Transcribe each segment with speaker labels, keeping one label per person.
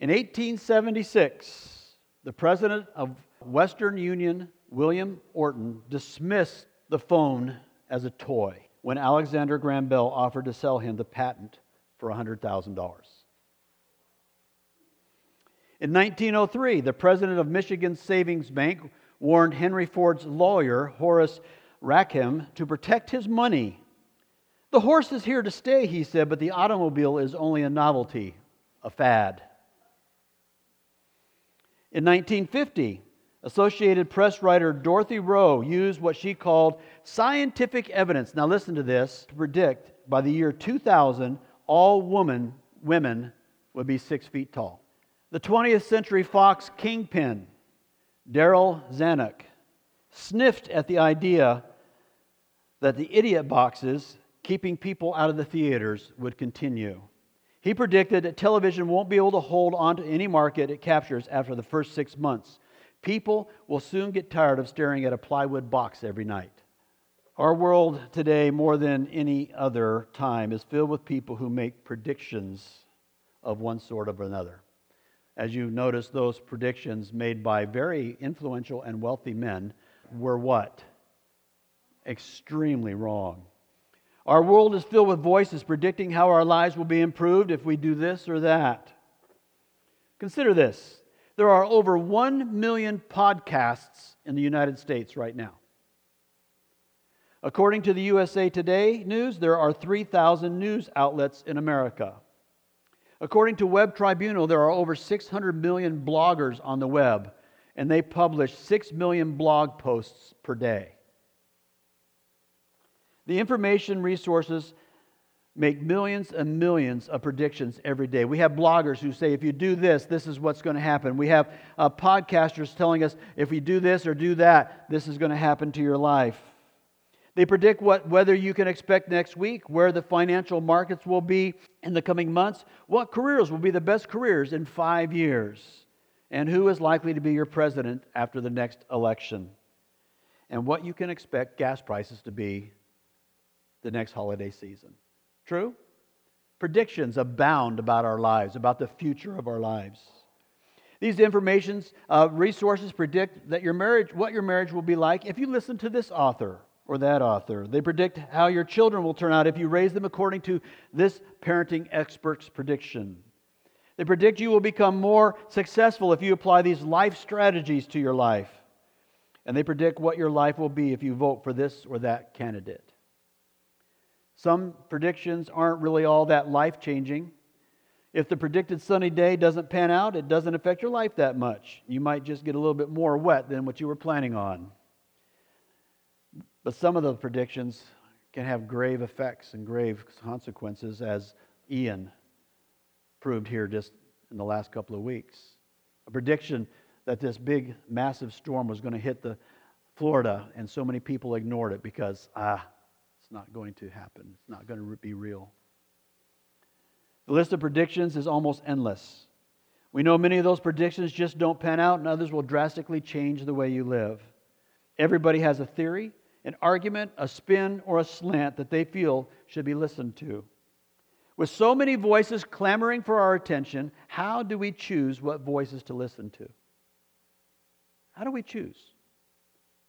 Speaker 1: In 1876, the president of Western Union, William Orton, dismissed the phone as a toy when Alexander Graham Bell offered to sell him the patent for $100,000. In 1903, the president of Michigan Savings Bank warned Henry Ford's lawyer, Horace Rackham, to protect his money. The horse is here to stay, he said, but the automobile is only a novelty, a fad. In 1950, Associated Press writer Dorothy Roe used what she called scientific evidence. Now, listen to this to predict by the year 2000, all woman, women would be six feet tall. The 20th Century Fox kingpin, Darryl Zanuck, sniffed at the idea that the idiot boxes keeping people out of the theaters would continue. He predicted that television won't be able to hold on to any market it captures after the first six months. People will soon get tired of staring at a plywood box every night. Our world today, more than any other time, is filled with people who make predictions of one sort or another. As you notice, those predictions made by very influential and wealthy men were what? Extremely wrong. Our world is filled with voices predicting how our lives will be improved if we do this or that. Consider this there are over 1 million podcasts in the United States right now. According to the USA Today news, there are 3,000 news outlets in America. According to Web Tribunal, there are over 600 million bloggers on the web, and they publish 6 million blog posts per day. The information resources make millions and millions of predictions every day. We have bloggers who say, if you do this, this is what's going to happen. We have uh, podcasters telling us, if we do this or do that, this is going to happen to your life. They predict what, weather you can expect next week, where the financial markets will be in the coming months, what careers will be the best careers in five years, and who is likely to be your president after the next election, and what you can expect gas prices to be the next holiday season. True? Predictions abound about our lives, about the future of our lives. These informations, uh, resources predict that your marriage, what your marriage will be like if you listen to this author or that author. They predict how your children will turn out if you raise them according to this parenting expert's prediction. They predict you will become more successful if you apply these life strategies to your life. And they predict what your life will be if you vote for this or that candidate. Some predictions aren't really all that life changing. If the predicted sunny day doesn't pan out, it doesn't affect your life that much. You might just get a little bit more wet than what you were planning on. But some of the predictions can have grave effects and grave consequences, as Ian proved here just in the last couple of weeks. A prediction that this big, massive storm was going to hit the Florida, and so many people ignored it because, ah, it's not going to happen. It's not going to be real. The list of predictions is almost endless. We know many of those predictions just don't pan out, and others will drastically change the way you live. Everybody has a theory, an argument, a spin, or a slant that they feel should be listened to. With so many voices clamoring for our attention, how do we choose what voices to listen to? How do we choose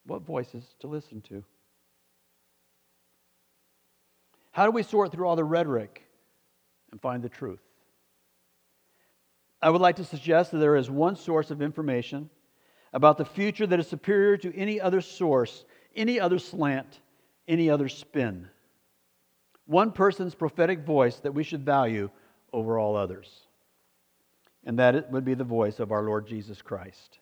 Speaker 1: what voices to listen to? How do we sort through all the rhetoric and find the truth? I would like to suggest that there is one source of information about the future that is superior to any other source, any other slant, any other spin. One person's prophetic voice that we should value over all others. And that it would be the voice of our Lord Jesus Christ.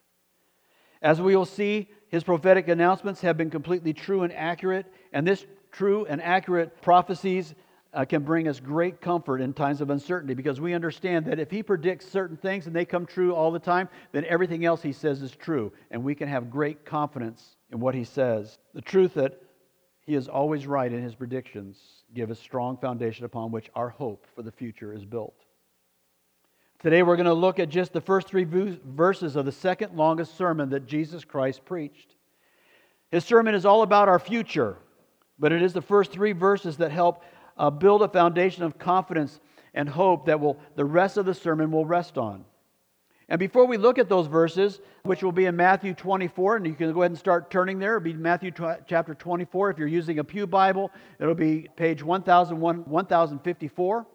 Speaker 1: As we will see, his prophetic announcements have been completely true and accurate, and this true and accurate prophecies uh, can bring us great comfort in times of uncertainty because we understand that if he predicts certain things and they come true all the time, then everything else he says is true, and we can have great confidence in what he says. The truth that he is always right in his predictions give a strong foundation upon which our hope for the future is built. Today we're going to look at just the first three verses of the second longest sermon that Jesus Christ preached. His sermon is all about our future but it is the first three verses that help uh, build a foundation of confidence and hope that will the rest of the sermon will rest on. And before we look at those verses, which will be in Matthew 24, and you can go ahead and start turning there, it'll be Matthew chapter 24. If you're using a Pew Bible, it'll be page 1001, 1054.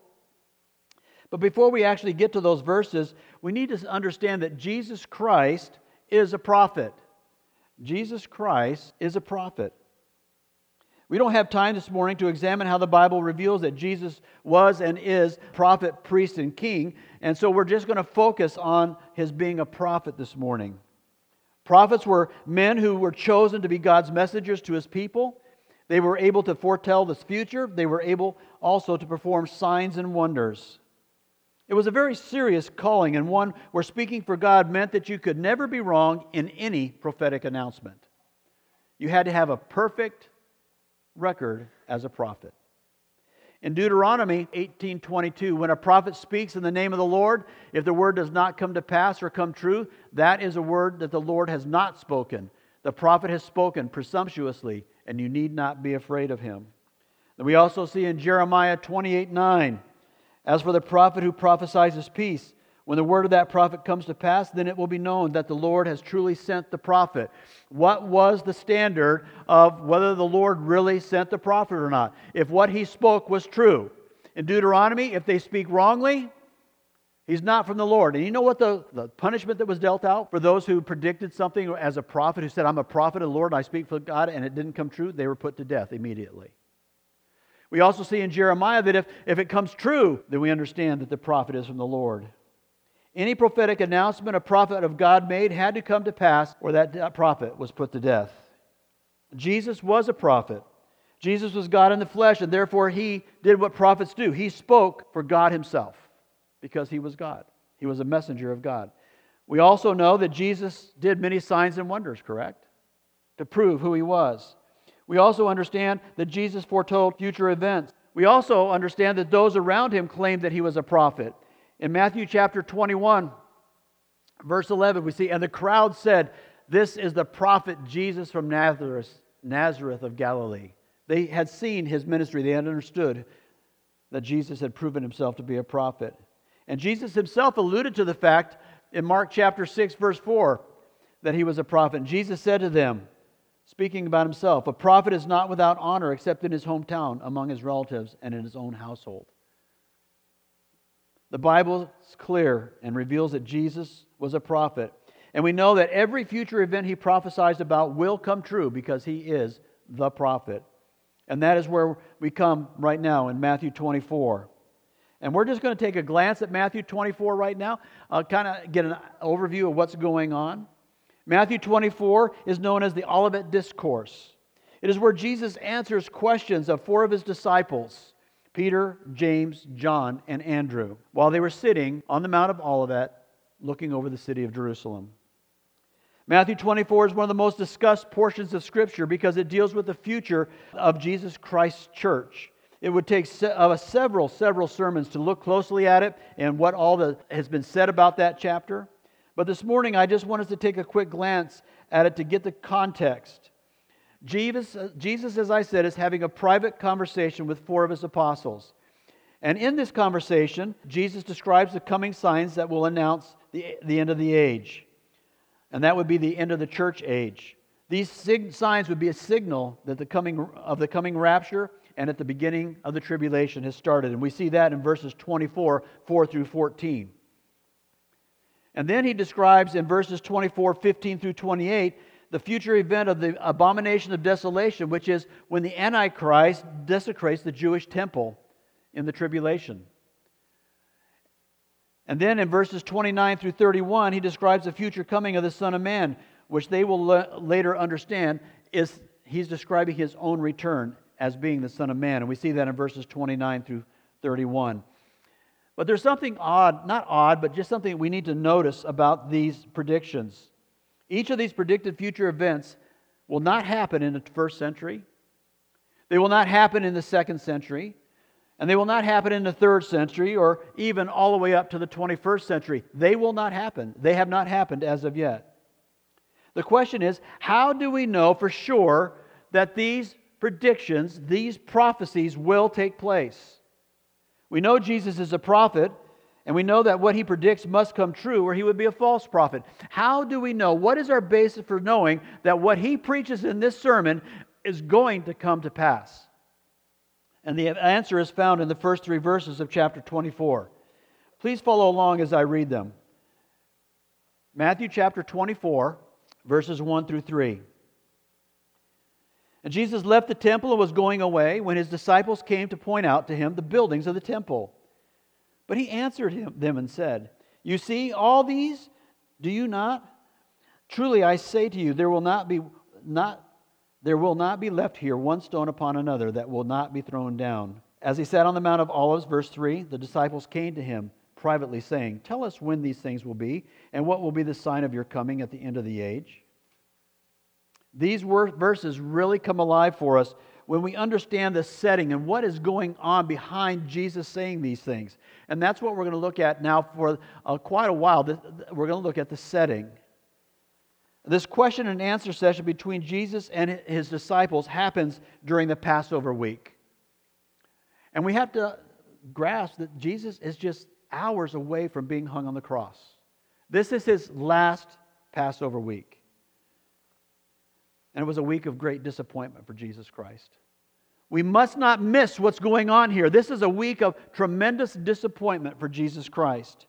Speaker 1: But before we actually get to those verses, we need to understand that Jesus Christ is a prophet. Jesus Christ is a prophet. We don't have time this morning to examine how the Bible reveals that Jesus was and is prophet, priest, and king. And so we're just going to focus on his being a prophet this morning. Prophets were men who were chosen to be God's messengers to his people. They were able to foretell the future, they were able also to perform signs and wonders. It was a very serious calling, and one where speaking for God meant that you could never be wrong in any prophetic announcement. You had to have a perfect record as a prophet. In Deuteronomy 18:22, when a prophet speaks in the name of the Lord, if the word does not come to pass or come true, that is a word that the Lord has not spoken. The prophet has spoken presumptuously, and you need not be afraid of him. And we also see in Jeremiah 28:9, as for the prophet who prophesies peace, when the word of that prophet comes to pass, then it will be known that the Lord has truly sent the prophet. What was the standard of whether the Lord really sent the prophet or not? If what he spoke was true. In Deuteronomy, if they speak wrongly, he's not from the Lord. And you know what the, the punishment that was dealt out for those who predicted something as a prophet, who said, I'm a prophet of the Lord and I speak for God, and it didn't come true? They were put to death immediately. We also see in Jeremiah that if, if it comes true, then we understand that the prophet is from the Lord. Any prophetic announcement a prophet of God made had to come to pass, or that prophet was put to death. Jesus was a prophet. Jesus was God in the flesh, and therefore he did what prophets do. He spoke for God himself because he was God. He was a messenger of God. We also know that Jesus did many signs and wonders, correct? To prove who he was. We also understand that Jesus foretold future events. We also understand that those around him claimed that he was a prophet. In Matthew chapter 21, verse 11, we see, And the crowd said, This is the prophet Jesus from Nazareth, Nazareth of Galilee. They had seen his ministry, they had understood that Jesus had proven himself to be a prophet. And Jesus himself alluded to the fact in Mark chapter 6, verse 4, that he was a prophet. And Jesus said to them, speaking about himself, A prophet is not without honor except in his hometown, among his relatives, and in his own household. The Bible is clear and reveals that Jesus was a prophet. And we know that every future event he prophesied about will come true because he is the prophet. And that is where we come right now in Matthew 24. And we're just going to take a glance at Matthew 24 right now, I'll kind of get an overview of what's going on. Matthew 24 is known as the Olivet Discourse. It is where Jesus answers questions of four of his disciples Peter, James, John, and Andrew, while they were sitting on the Mount of Olivet looking over the city of Jerusalem. Matthew 24 is one of the most discussed portions of Scripture because it deals with the future of Jesus Christ's church. It would take several, several sermons to look closely at it and what all that has been said about that chapter. But this morning, I just wanted to take a quick glance at it to get the context. Jesus, uh, Jesus, as I said, is having a private conversation with four of his apostles. And in this conversation, Jesus describes the coming signs that will announce the, the end of the age. And that would be the end of the church age. These sig- signs would be a signal that the coming of the coming rapture and at the beginning of the tribulation has started. And we see that in verses 24, 4 through 14. And then he describes in verses 24, 15 through 28 the future event of the abomination of desolation, which is when the Antichrist desecrates the Jewish temple in the tribulation. And then in verses 29 through 31, he describes the future coming of the Son of Man, which they will later understand is he's describing his own return as being the Son of Man. And we see that in verses 29 through 31. But there's something odd, not odd, but just something we need to notice about these predictions. Each of these predicted future events will not happen in the first century, they will not happen in the second century, and they will not happen in the third century or even all the way up to the 21st century. They will not happen. They have not happened as of yet. The question is how do we know for sure that these predictions, these prophecies will take place? We know Jesus is a prophet, And we know that what he predicts must come true, or he would be a false prophet. How do we know? What is our basis for knowing that what he preaches in this sermon is going to come to pass? And the answer is found in the first three verses of chapter 24. Please follow along as I read them. Matthew chapter 24, verses 1 through 3. And Jesus left the temple and was going away when his disciples came to point out to him the buildings of the temple. But he answered him, them and said, You see all these? Do you not? Truly I say to you, there will not be not there will not be left here one stone upon another that will not be thrown down. As he sat on the Mount of Olives, verse 3, the disciples came to him privately, saying, Tell us when these things will be, and what will be the sign of your coming at the end of the age. These verses really come alive for us when we understand the setting and what is going on behind Jesus saying these things. And that's what we're going to look at now for uh, quite a while. We're going to look at the setting. This question and answer session between Jesus and his disciples happens during the Passover week. And we have to grasp that Jesus is just hours away from being hung on the cross. This is his last Passover week. And it was a week of great disappointment for Jesus Christ. We must not miss what's going on here. This is a week of tremendous disappointment for Jesus Christ.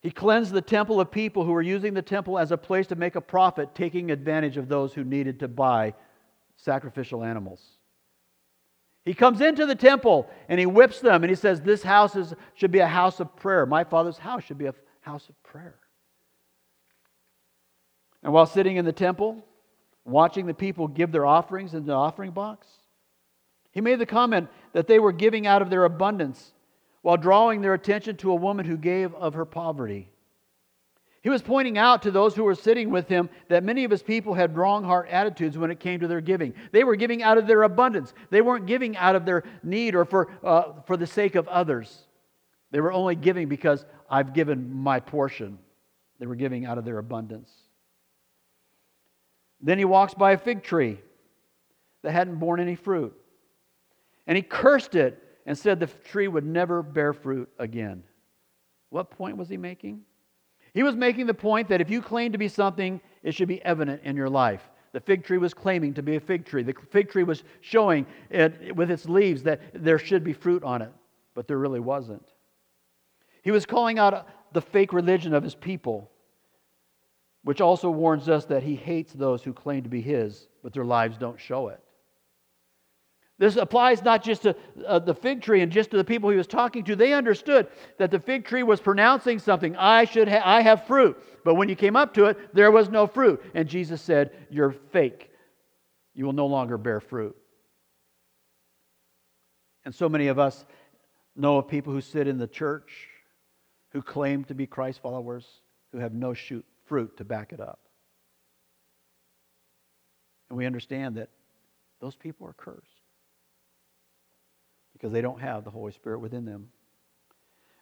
Speaker 1: He cleansed the temple of people who were using the temple as a place to make a profit, taking advantage of those who needed to buy sacrificial animals. He comes into the temple and he whips them and he says, This house is, should be a house of prayer. My father's house should be a house of prayer. And while sitting in the temple, watching the people give their offerings in the offering box. He made the comment that they were giving out of their abundance while drawing their attention to a woman who gave of her poverty. He was pointing out to those who were sitting with him that many of his people had wrong heart attitudes when it came to their giving. They were giving out of their abundance, they weren't giving out of their need or for, uh, for the sake of others. They were only giving because I've given my portion. They were giving out of their abundance. Then he walks by a fig tree that hadn't borne any fruit. And he cursed it and said the tree would never bear fruit again. What point was he making? He was making the point that if you claim to be something, it should be evident in your life. The fig tree was claiming to be a fig tree. The fig tree was showing it, with its leaves that there should be fruit on it, but there really wasn't. He was calling out the fake religion of his people which also warns us that he hates those who claim to be his, but their lives don't show it. This applies not just to uh, the fig tree and just to the people he was talking to. They understood that the fig tree was pronouncing something. I should ha- I have fruit. But when you came up to it, there was no fruit. And Jesus said, You're fake. You will no longer bear fruit. And so many of us know of people who sit in the church who claim to be Christ followers who have no shoot, fruit to back it up. And we understand that those people are cursed because they don't have the Holy Spirit within them.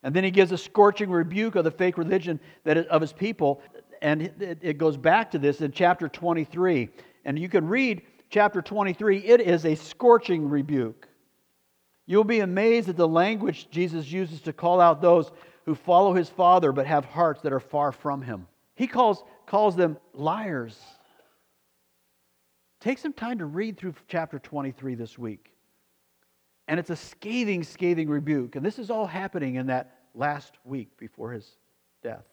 Speaker 1: And then he gives a scorching rebuke of the fake religion that is, of his people. And it, it goes back to this in chapter 23. And you can read chapter 23, it is a scorching rebuke. You'll be amazed at the language Jesus uses to call out those who follow his Father but have hearts that are far from him. He calls, calls them liars. Take some time to read through chapter 23 this week. And it's a scathing, scathing rebuke. And this is all happening in that last week before his death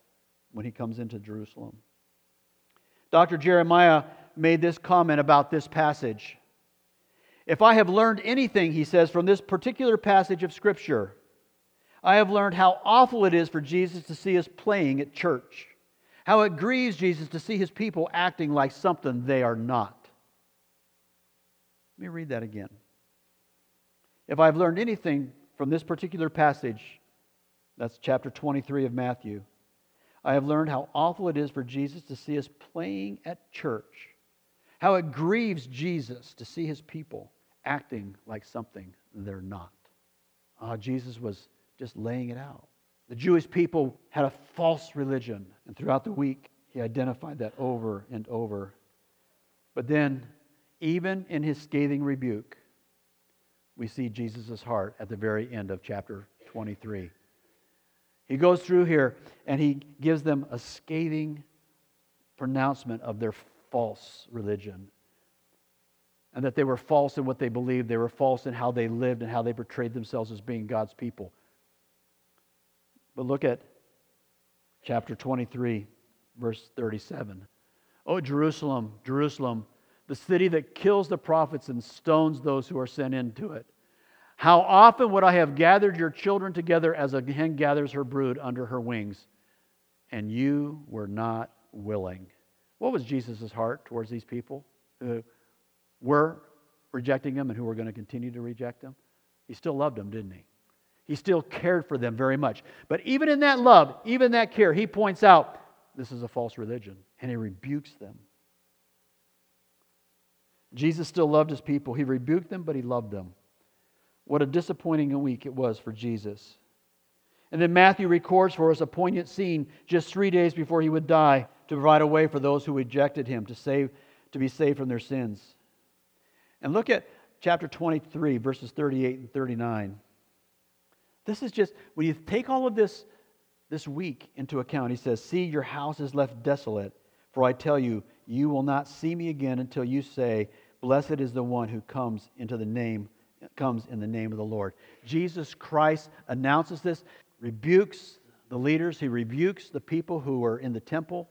Speaker 1: when he comes into Jerusalem. Dr. Jeremiah made this comment about this passage. If I have learned anything, he says, from this particular passage of Scripture, I have learned how awful it is for Jesus to see us playing at church. How it grieves Jesus to see his people acting like something they are not. Let me read that again. If I've learned anything from this particular passage, that's chapter 23 of Matthew, I have learned how awful it is for Jesus to see us playing at church. How it grieves Jesus to see his people acting like something they're not. Ah, Jesus was just laying it out. The Jewish people had a false religion, and throughout the week, he identified that over and over. But then, even in his scathing rebuke, we see Jesus' heart at the very end of chapter 23. He goes through here and he gives them a scathing pronouncement of their false religion. And that they were false in what they believed, they were false in how they lived and how they portrayed themselves as being God's people. But look at chapter 23, verse 37. Oh, Jerusalem, Jerusalem, the city that kills the prophets and stones those who are sent into it. How often would I have gathered your children together as a hen gathers her brood under her wings, and you were not willing. What was Jesus' heart towards these people who were rejecting him and who were going to continue to reject him? He still loved them, didn't he? He still cared for them very much. But even in that love, even that care, he points out this is a false religion and he rebukes them. Jesus still loved his people. He rebuked them, but he loved them. What a disappointing week it was for Jesus. And then Matthew records for us a poignant scene just three days before he would die to provide a way for those who rejected him to, save, to be saved from their sins. And look at chapter 23, verses 38 and 39. This is just, when you take all of this this week into account, he says, See, your house is left desolate, for I tell you, you will not see me again until you say, Blessed is the one who comes into the name comes in the name of the Lord. Jesus Christ announces this, rebukes the leaders, he rebukes the people who are in the temple.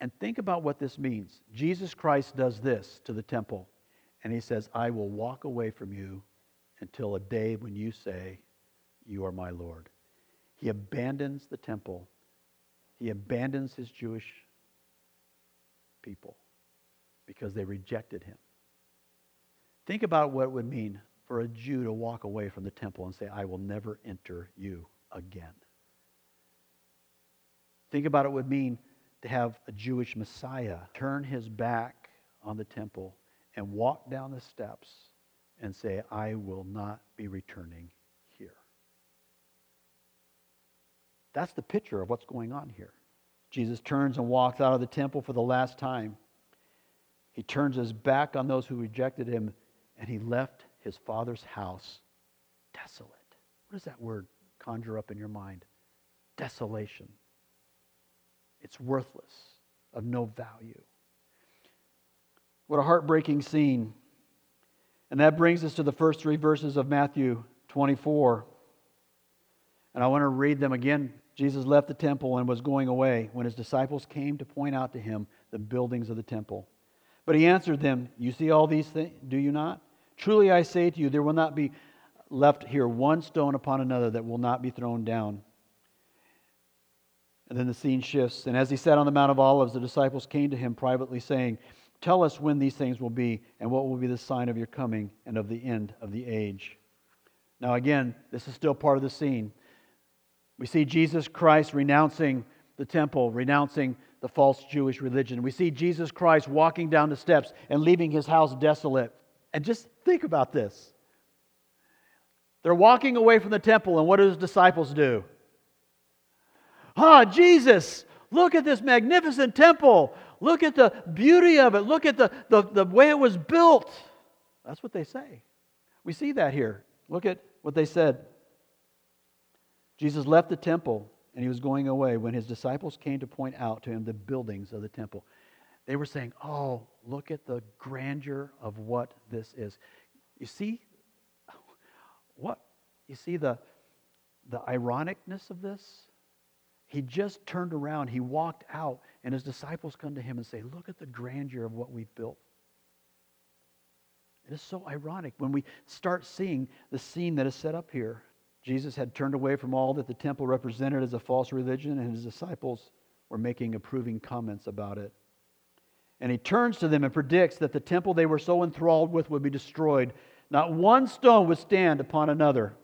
Speaker 1: And think about what this means. Jesus Christ does this to the temple, and he says, I will walk away from you until a day when you say, You are my Lord. He abandons the temple, he abandons his Jewish people because they rejected him. Think about what it would mean for a Jew to walk away from the temple and say, I will never enter you again. Think about what it would mean to have a Jewish Messiah turn his back on the temple and walk down the steps and say, I will not be returning here. That's the picture of what's going on here. Jesus turns and walks out of the temple for the last time. He turns his back on those who rejected him and he left his father's house desolate. What does that word conjure up in your mind? Desolation. It's worthless, of no value. What a heartbreaking scene. And that brings us to the first three verses of Matthew 24. And I want to read them again. Jesus left the temple and was going away when his disciples came to point out to him the buildings of the temple. But he answered them, You see all these things, do you not? Truly I say to you, there will not be left here one stone upon another that will not be thrown down. And then the scene shifts. And as he sat on the Mount of Olives, the disciples came to him privately, saying, Tell us when these things will be, and what will be the sign of your coming and of the end of the age. Now, again, this is still part of the scene. We see Jesus Christ renouncing the temple, renouncing the false Jewish religion. We see Jesus Christ walking down the steps and leaving his house desolate. And just think about this. They're walking away from the temple, and what do his disciples do? Ah, Jesus, look at this magnificent temple. Look at the beauty of it. Look at the, the, the way it was built. That's what they say. We see that here. Look at what they said. Jesus left the temple and he was going away when his disciples came to point out to him the buildings of the temple. They were saying, Oh, look at the grandeur of what this is. You see what? You see the, the ironicness of this? He just turned around, he walked out, and his disciples come to him and say, Look at the grandeur of what we've built. It is so ironic when we start seeing the scene that is set up here. Jesus had turned away from all that the temple represented as a false religion, and his disciples were making approving comments about it. And he turns to them and predicts that the temple they were so enthralled with would be destroyed. Not one stone would stand upon another.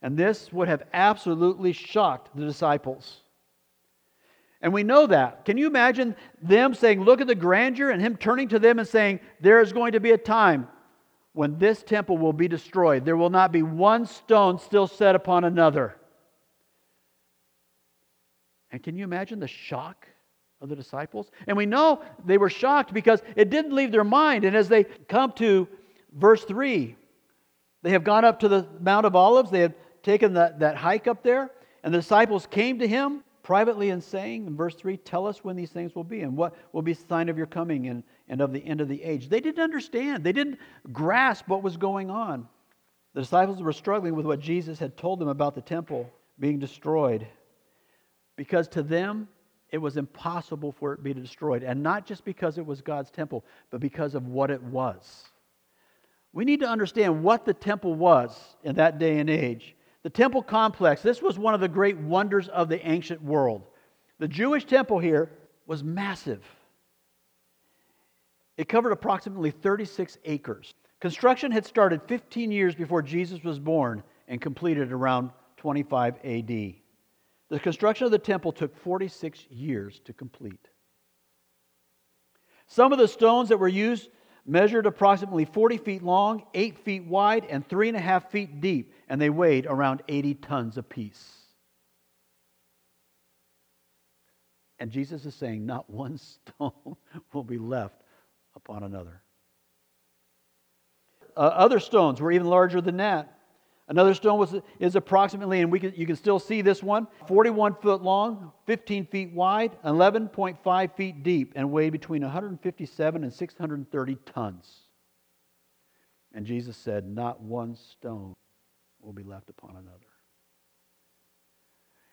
Speaker 1: And this would have absolutely shocked the disciples. And we know that. Can you imagine them saying, Look at the grandeur, and him turning to them and saying, There is going to be a time when this temple will be destroyed. There will not be one stone still set upon another. And can you imagine the shock of the disciples. And we know they were shocked because it didn't leave their mind. And as they come to verse 3, they have gone up to the Mount of Olives, they have taken that, that hike up there, And the disciples came to him privately and saying, in verse 3, Tell us when these things will be and what will be the sign of your coming and, and of the end of the age. They didn't understand, they didn't grasp what was going on. The disciples were struggling with what Jesus had told them about the temple being destroyed because to them it was impossible for it to be destroyed. And not just because it was God's temple, but because of what it was. We need to understand what the temple was in that day and age. The temple complex, this was one of the great wonders of the ancient world. The Jewish temple here was massive. It covered approximately 36 acres. Construction had started 15 years before Jesus was born and completed around 25 AD. The construction of the temple took 46 years to complete. Some of the stones that were used measured approximately 40 feet long, 8 feet wide, and 3.5 feet deep, and they weighed around 80 tons apiece. And Jesus is saying, not one stone will be left upon another. Uh, other stones were even larger than that. Another stone was, is approximately, and we can, you can still see this one, 41 foot long, 15 feet wide, 11.5 feet deep, and weighed between 157 and 630 tons. And Jesus said, Not one stone will be left upon another.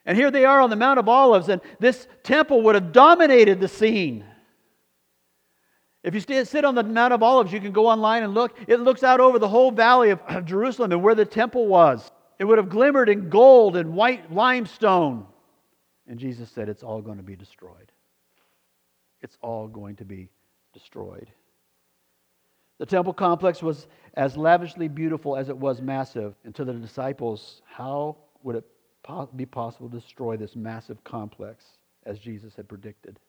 Speaker 1: And here they are on the Mount of Olives, and this temple would have dominated the scene. If you sit on the Mount of Olives, you can go online and look. It looks out over the whole valley of, Jerusalem and where the temple was. It would have glimmered in gold and white limestone. And Jesus said, It's all going to be destroyed. It's all going to be destroyed. The temple complex was as lavishly beautiful as it was massive. And to the disciples, how would it be possible to destroy this massive complex as Jesus had predicted?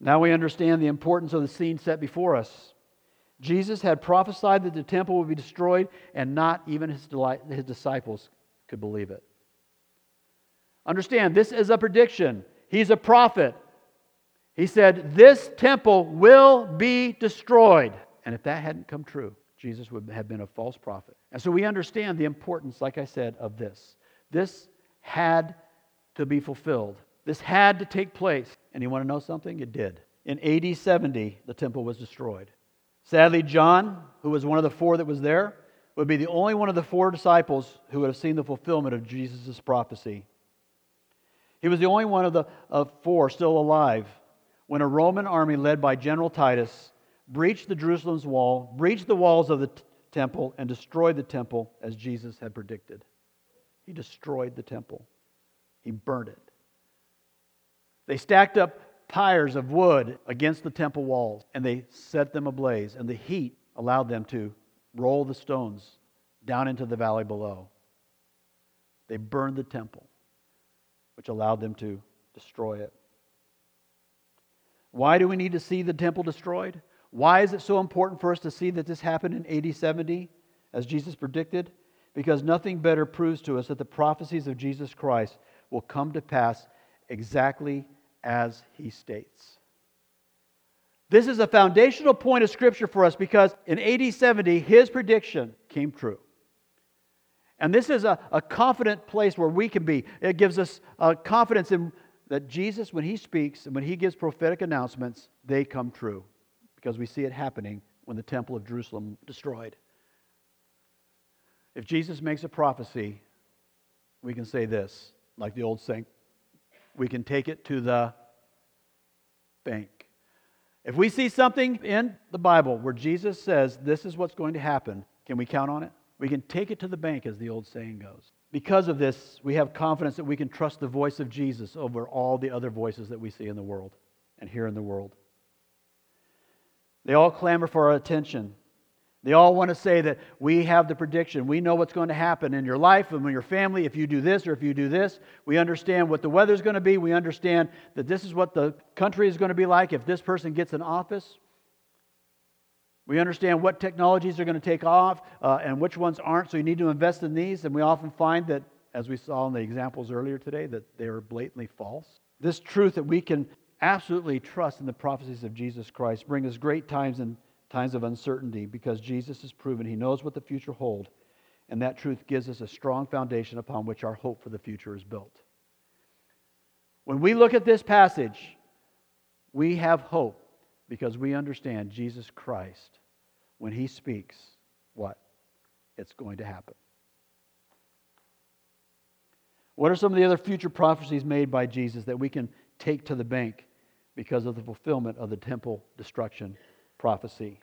Speaker 1: Now we understand the importance of the scene set before us. Jesus had prophesied that the temple would be destroyed, and not even his, his disciples could believe it. Understand, this is a prediction. He's a prophet. He said, This temple will be destroyed. And if that hadn't come true, Jesus would have been a false prophet. And so we understand the importance, like I said, of this. This had to be fulfilled. This had to take place. And you want to know something? It did. In AD 70, the temple was destroyed. Sadly, John, who was one of the four that was there, would be the only one of the four disciples who would have seen the fulfillment of Jesus' prophecy. He was the only one of the of four still alive when a Roman army led by General Titus breached the Jerusalem's wall, breached the walls of the t- temple, and destroyed the temple as Jesus had predicted. He destroyed the temple, he burned it. They stacked up pyres of wood against the temple walls and they set them ablaze, and the heat allowed them to roll the stones down into the valley below. They burned the temple, which allowed them to destroy it. Why do we need to see the temple destroyed? Why is it so important for us to see that this happened in AD 70 as Jesus predicted? Because nothing better proves to us that the prophecies of Jesus Christ will come to pass exactly as he states. This is a foundational point of Scripture for us because in AD 70, his prediction came true. And this is a, a confident place where we can be. It gives us a confidence in that Jesus, when he speaks and when he gives prophetic announcements, they come true because we see it happening when the temple of Jerusalem destroyed. If Jesus makes a prophecy, we can say this, like the old saying, we can take it to the bank. If we see something in the Bible where Jesus says this is what's going to happen, can we count on it? We can take it to the bank, as the old saying goes. Because of this, we have confidence that we can trust the voice of Jesus over all the other voices that we see in the world and hear in the world. They all clamor for our attention. They all want to say that we have the prediction. We know what's going to happen in your life and in your family if you do this or if you do this. We understand what the weather's going to be. We understand that this is what the country is going to be like if this person gets in office. We understand what technologies are going to take off uh, and which ones aren't, so you need to invest in these. And we often find that, as we saw in the examples earlier today, that they are blatantly false. This truth that we can absolutely trust in the prophecies of Jesus Christ brings us great times and times of uncertainty because Jesus has proven he knows what the future holds And that truth gives us a strong foundation upon which our hope for the future is built. When we look at this passage, we have hope because we understand Jesus Christ. When he speaks, what? It's going to happen. What are some of the other future prophecies made by Jesus that we can take to the bank because of the fulfillment of the temple destruction prophecy?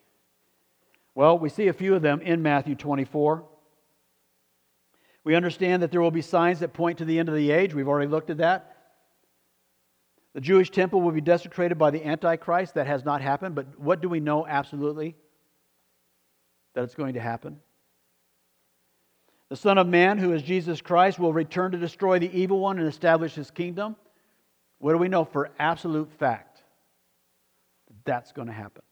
Speaker 1: Well, we see a few of them in Matthew 24. We understand that there will be signs that point to the end of the age. We've already looked at that. The Jewish temple will be desecrated by the Antichrist. That has not happened, but what do we know absolutely? That it's going to happen. The Son of Man, who is Jesus Christ, will return to destroy the evil one and establish his kingdom. What do we know for absolute fact? That's going to happen.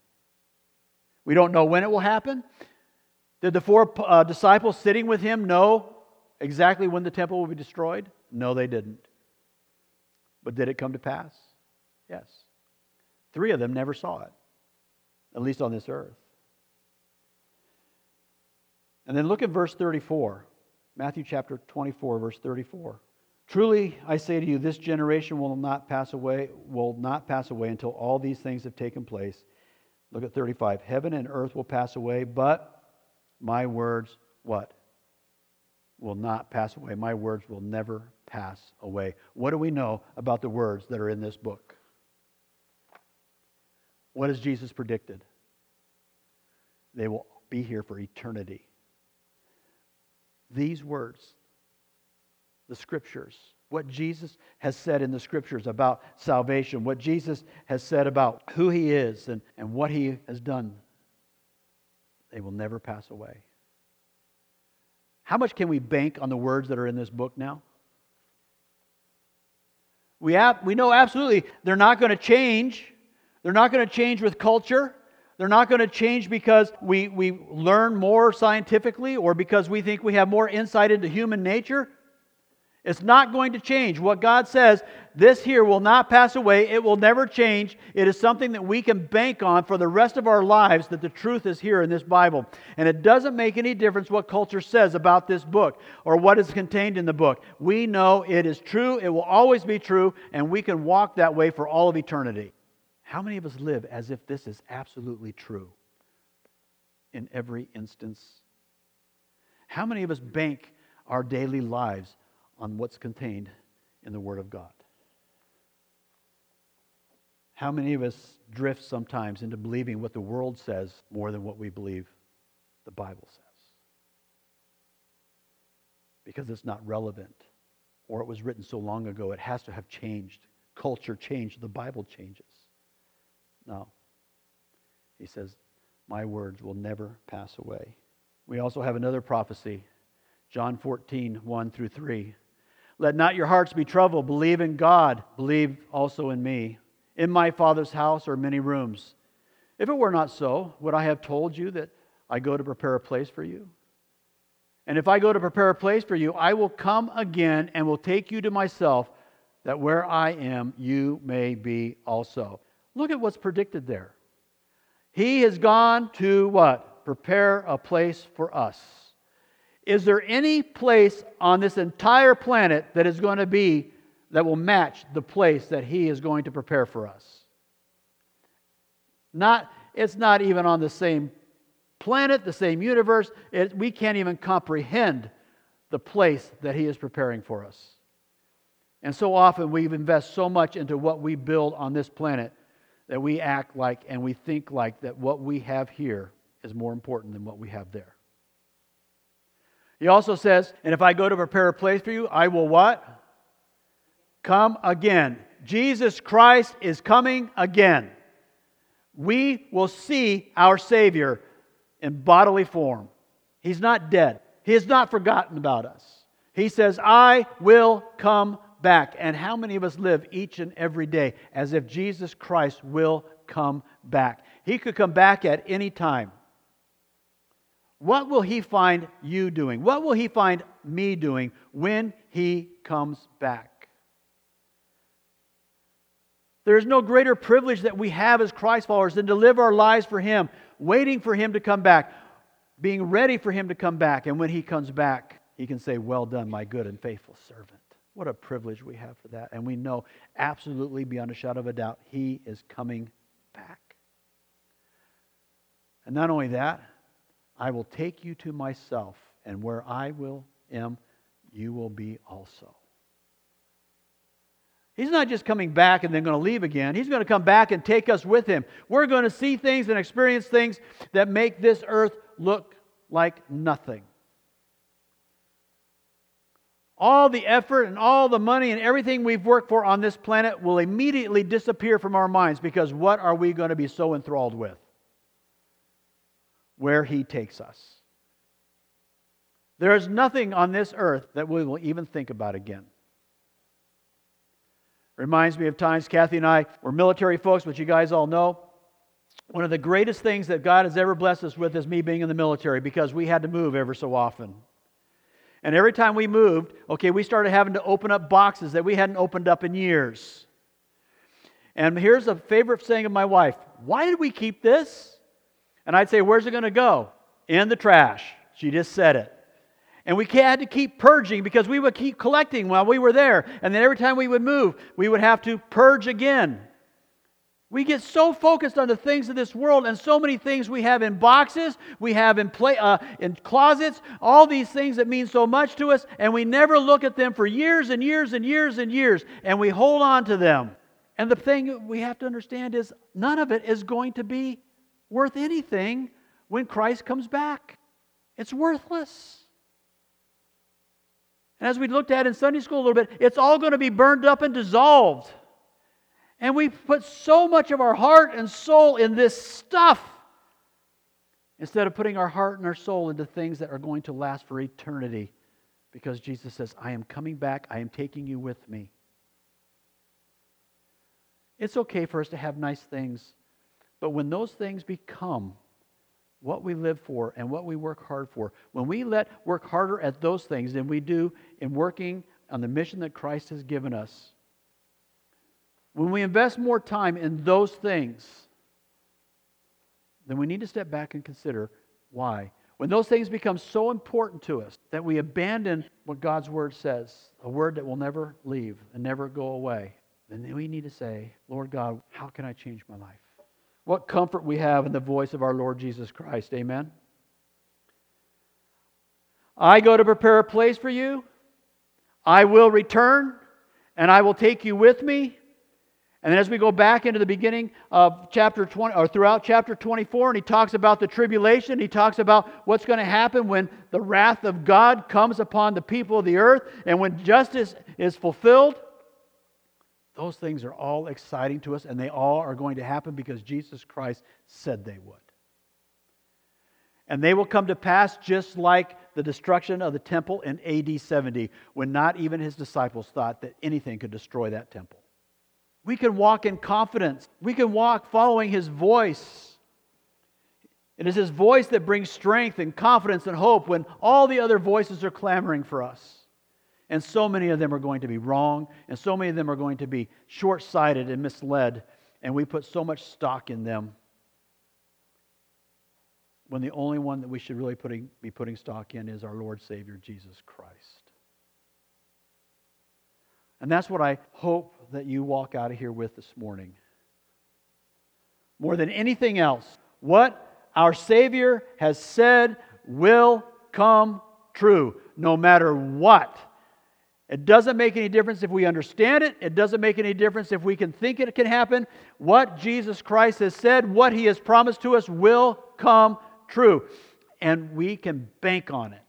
Speaker 1: We don't know when it will happen. Did the four uh, disciples sitting with him know exactly when the temple will be destroyed? No, they didn't. But did it come to pass? Yes. Three of them never saw it, at least on this earth. And then look at verse 34, Matthew chapter 24, verse 34. Truly I say to you, this generation will not pass away, will not pass away until all these things have taken place. Look at 35. Heaven and earth will pass away, but my words, what? will not pass away. My words will never pass away. What do we know about the words that are in this book? What has Jesus predicted? They will be here for eternity. These words, the scriptures, what Jesus has said in the scriptures about salvation, what Jesus has said about who he is and, and what he has done, they will never pass away. How much can we bank on the words that are in this book now? We, have, we know absolutely they're not going to change. They're not going to change with culture. They're not going to change because we, we learn more scientifically or because we think we have more insight into human nature. It's not going to change. What God says, this here will not pass away. It will never change. It is something that we can bank on for the rest of our lives that the truth is here in this Bible. And it doesn't make any difference what culture says about this book or what is contained in the book. We know it is true, it will always be true, and we can walk that way for all of eternity. How many of us live as if this is absolutely true in every instance? How many of us bank our daily lives on what's contained in the Word of God. How many of us drift sometimes into believing what the world says more than what we believe the Bible says? Because it's not relevant, or it was written so long ago, it has to have changed. Culture changed, the Bible changes. No. He says, My words will never pass away. We also have another prophecy, John 14, 1 through 3. Let not your hearts be troubled. Believe in God. Believe also in me. In my Father's house are many rooms. If it were not so, would I have told you that I go to prepare a place for you? And if I go to prepare a place for you, I will come again and will take you to myself, that where I am, you may be also. Look at what's predicted there. He has gone to what? Prepare a place for us. Is there any place on this entire planet that is going to be that will match the place that he is going to prepare for us? Not, it's not even on the same planet, the same universe. It, we can't even comprehend the place that he is preparing for us. And so often we invest so much into what we build on this planet that we act like and we think like that what we have here is more important than what we have there. He also says, And if I go to prepare a place for you, I will what? Come again. Jesus Christ is coming again. We will see our Savior in bodily form. He's not dead, He has not forgotten about us. He says, I will come back. And how many of us live each and every day as if Jesus Christ will come back? He could come back at any time. What will he find you doing? What will he find me doing when he comes back? There's no greater privilege that we have as Christ followers than to live our lives for him, waiting for him to come back. being ready for him to come back. And when he comes back, he can say, Well done, my good and faithful servant. What a privilege we have for that. And we know absolutely beyond a shadow of a doubt, he is coming back. And not only that, I will take you to myself, and where I will am, you will be also. He's not just coming back and then going to leave again. He's going to come back and take us with him. We're going to see things and experience things that make this earth look like nothing. All the effort and all the money and everything we've worked for on this planet will immediately disappear from our minds because what are we going to be so enthralled with? Where He takes us. There is nothing on this earth that we will even think about again. Reminds me of times Kathy and I were military folks, which you guys all know. One of the greatest things that God has ever blessed us with is me being in the military because we had to move ever so often. And every time we moved, okay, we started having to open up boxes that we hadn't opened up in years. And here's a favorite saying of my wife Why did we keep this? And I'd say, Where's it going to go? In the trash. She just said it. And we had to keep purging because we would keep collecting while we were there. And then every time we would move, we would have to purge again. We get so focused on the things of this world and so many things we have in boxes, we have in, play, uh, in closets, all these things that mean so much to us, and we never look at them for years and years and years and years, and we hold on to them. And the thing we have to understand is none of it is going to be worth anything when Christ comes back. It's worthless. And as we looked at in Sunday school a little bit, it's all going to be burned up and dissolved. And we put so much of our heart and soul in this stuff instead of putting our heart and our soul into things that are going to last for eternity. Because Jesus says, I am coming back, I am taking you with me. It's okay for us to have nice things, but when those things become what we live for and what we work hard for, when we let work harder at those things than we do in working on the mission that Christ has given us, when we invest more time in those things, then we need to step back and consider why. When those things become so important to us that we abandon what God's word says, a word that will never leave and never go away, then we need to say, Lord God, how can I change my life? What comfort we have in the voice of our Lord Jesus Christ. Amen. I go to prepare a place for you. I will return and I will take you with me. And then as we go back into the beginning of chapter 20, or throughout chapter 24, and he talks about the tribulation, he talks about what's going to happen when the wrath of God comes upon the people of the earth and when justice is fulfilled. Those things are all exciting to us, and they all are going to happen because Jesus Christ said they would. And they will come to pass just like the destruction of the temple in AD 70, when not even his disciples thought that anything could destroy that temple. We can walk in confidence, we can walk following his voice. It is his voice that brings strength and confidence and hope when all the other voices are clamoring for us. And so many of them are going to be wrong, and so many of them are going to be short sighted and misled, and we put so much stock in them when the only one that we should really putting, be putting stock in is our Lord Savior Jesus Christ. And that's what I hope that you walk out of here with this morning. More than anything else, what our Savior has said will come true, no matter what it doesn't make any difference if we understand it. It doesn't make any difference if we can think it can happen. What Jesus Christ has said, what he has promised to us, will come true. And we can bank on it.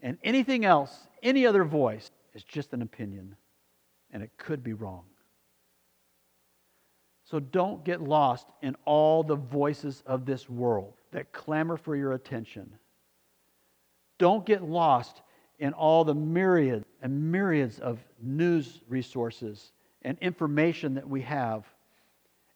Speaker 1: And anything else, any other voice, is just an opinion. And it could be wrong. So don't get lost in all the voices of this world that clamor for your attention. Don't get lost in all the myriad and myriads of news resources and information that we have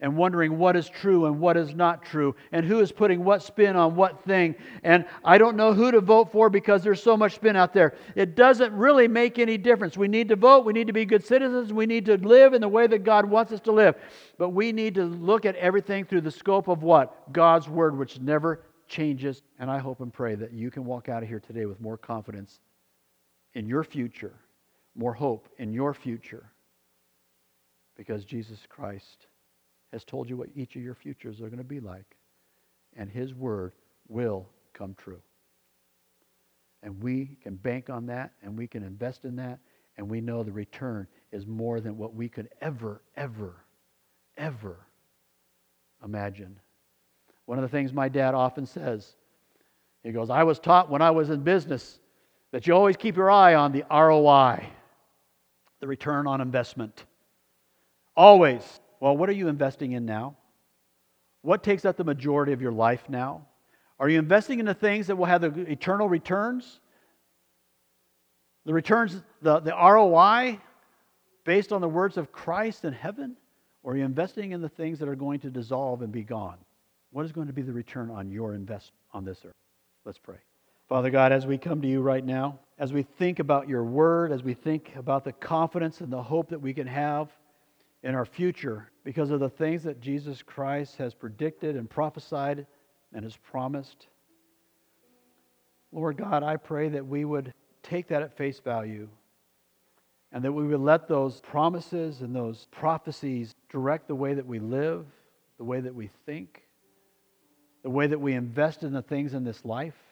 Speaker 1: and wondering what is true and what is not true and who is putting what spin on what thing. And I don't know who to vote for because there's so much spin out there. It doesn't really make any difference. We need to vote, we need to be good citizens, we need to live in the way that God wants us to live. But we need to look at everything through the scope of what? God's Word, which never changes. And I hope and pray that you can walk out of here today with more confidence in your future, more hope in your future, because Jesus Christ has told you what each of your futures are going to be like. And his word will come true. And we can bank on that and we can invest in that. And we know the return is more than what we could ever, ever, ever imagine. One of the things my dad often says, he goes, I was taught when I was in business that you always keep your eye on the ROI, the return on investment. Always. Well, what are you investing in now? What takes up the majority of your life now? Are you investing in the things that will have the eternal returns? The returns, the, the ROI based on the words of Christ in heaven? Or are you investing in the things that are going to dissolve and be gone? What is going to be the return on your investment on this earth? Let's pray. Father God, as we come to you right now, as we think about your word, as we think about the confidence and the hope that we can have in our future because of the things that Jesus Christ has predicted and prophesied and has promised. Lord God, I pray that we would take that at face value and that we would let those promises and those prophecies direct the way that we live, the way that we think, the way that we invest in the things in this life.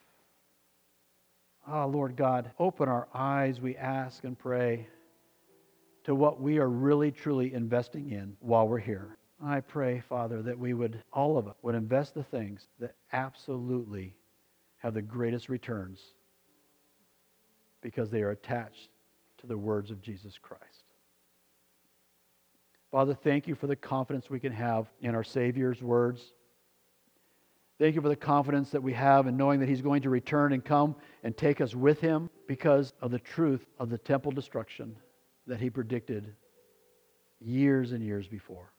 Speaker 1: Ah, oh, Lord God, open our eyes, we ask and pray, to what we are really, truly investing in while we're here. I pray, Father, that we would, all of us, would invest the things that absolutely have the greatest returns because they are attached to the words of Jesus Christ. Father, thank you for the confidence we can have in our Savior's words. Thank you for the confidence that we have in knowing that He's going to return and come and take us with Him because of the truth of the temple destruction that He predicted years and years before.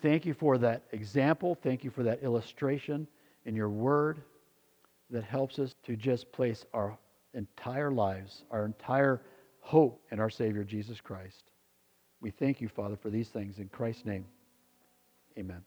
Speaker 1: Thank you for that example. Thank you for that illustration in your word that helps us to just place our entire lives, our entire hope in our Savior Jesus Christ. We thank you, Father, for these things. In Christ's name, amen.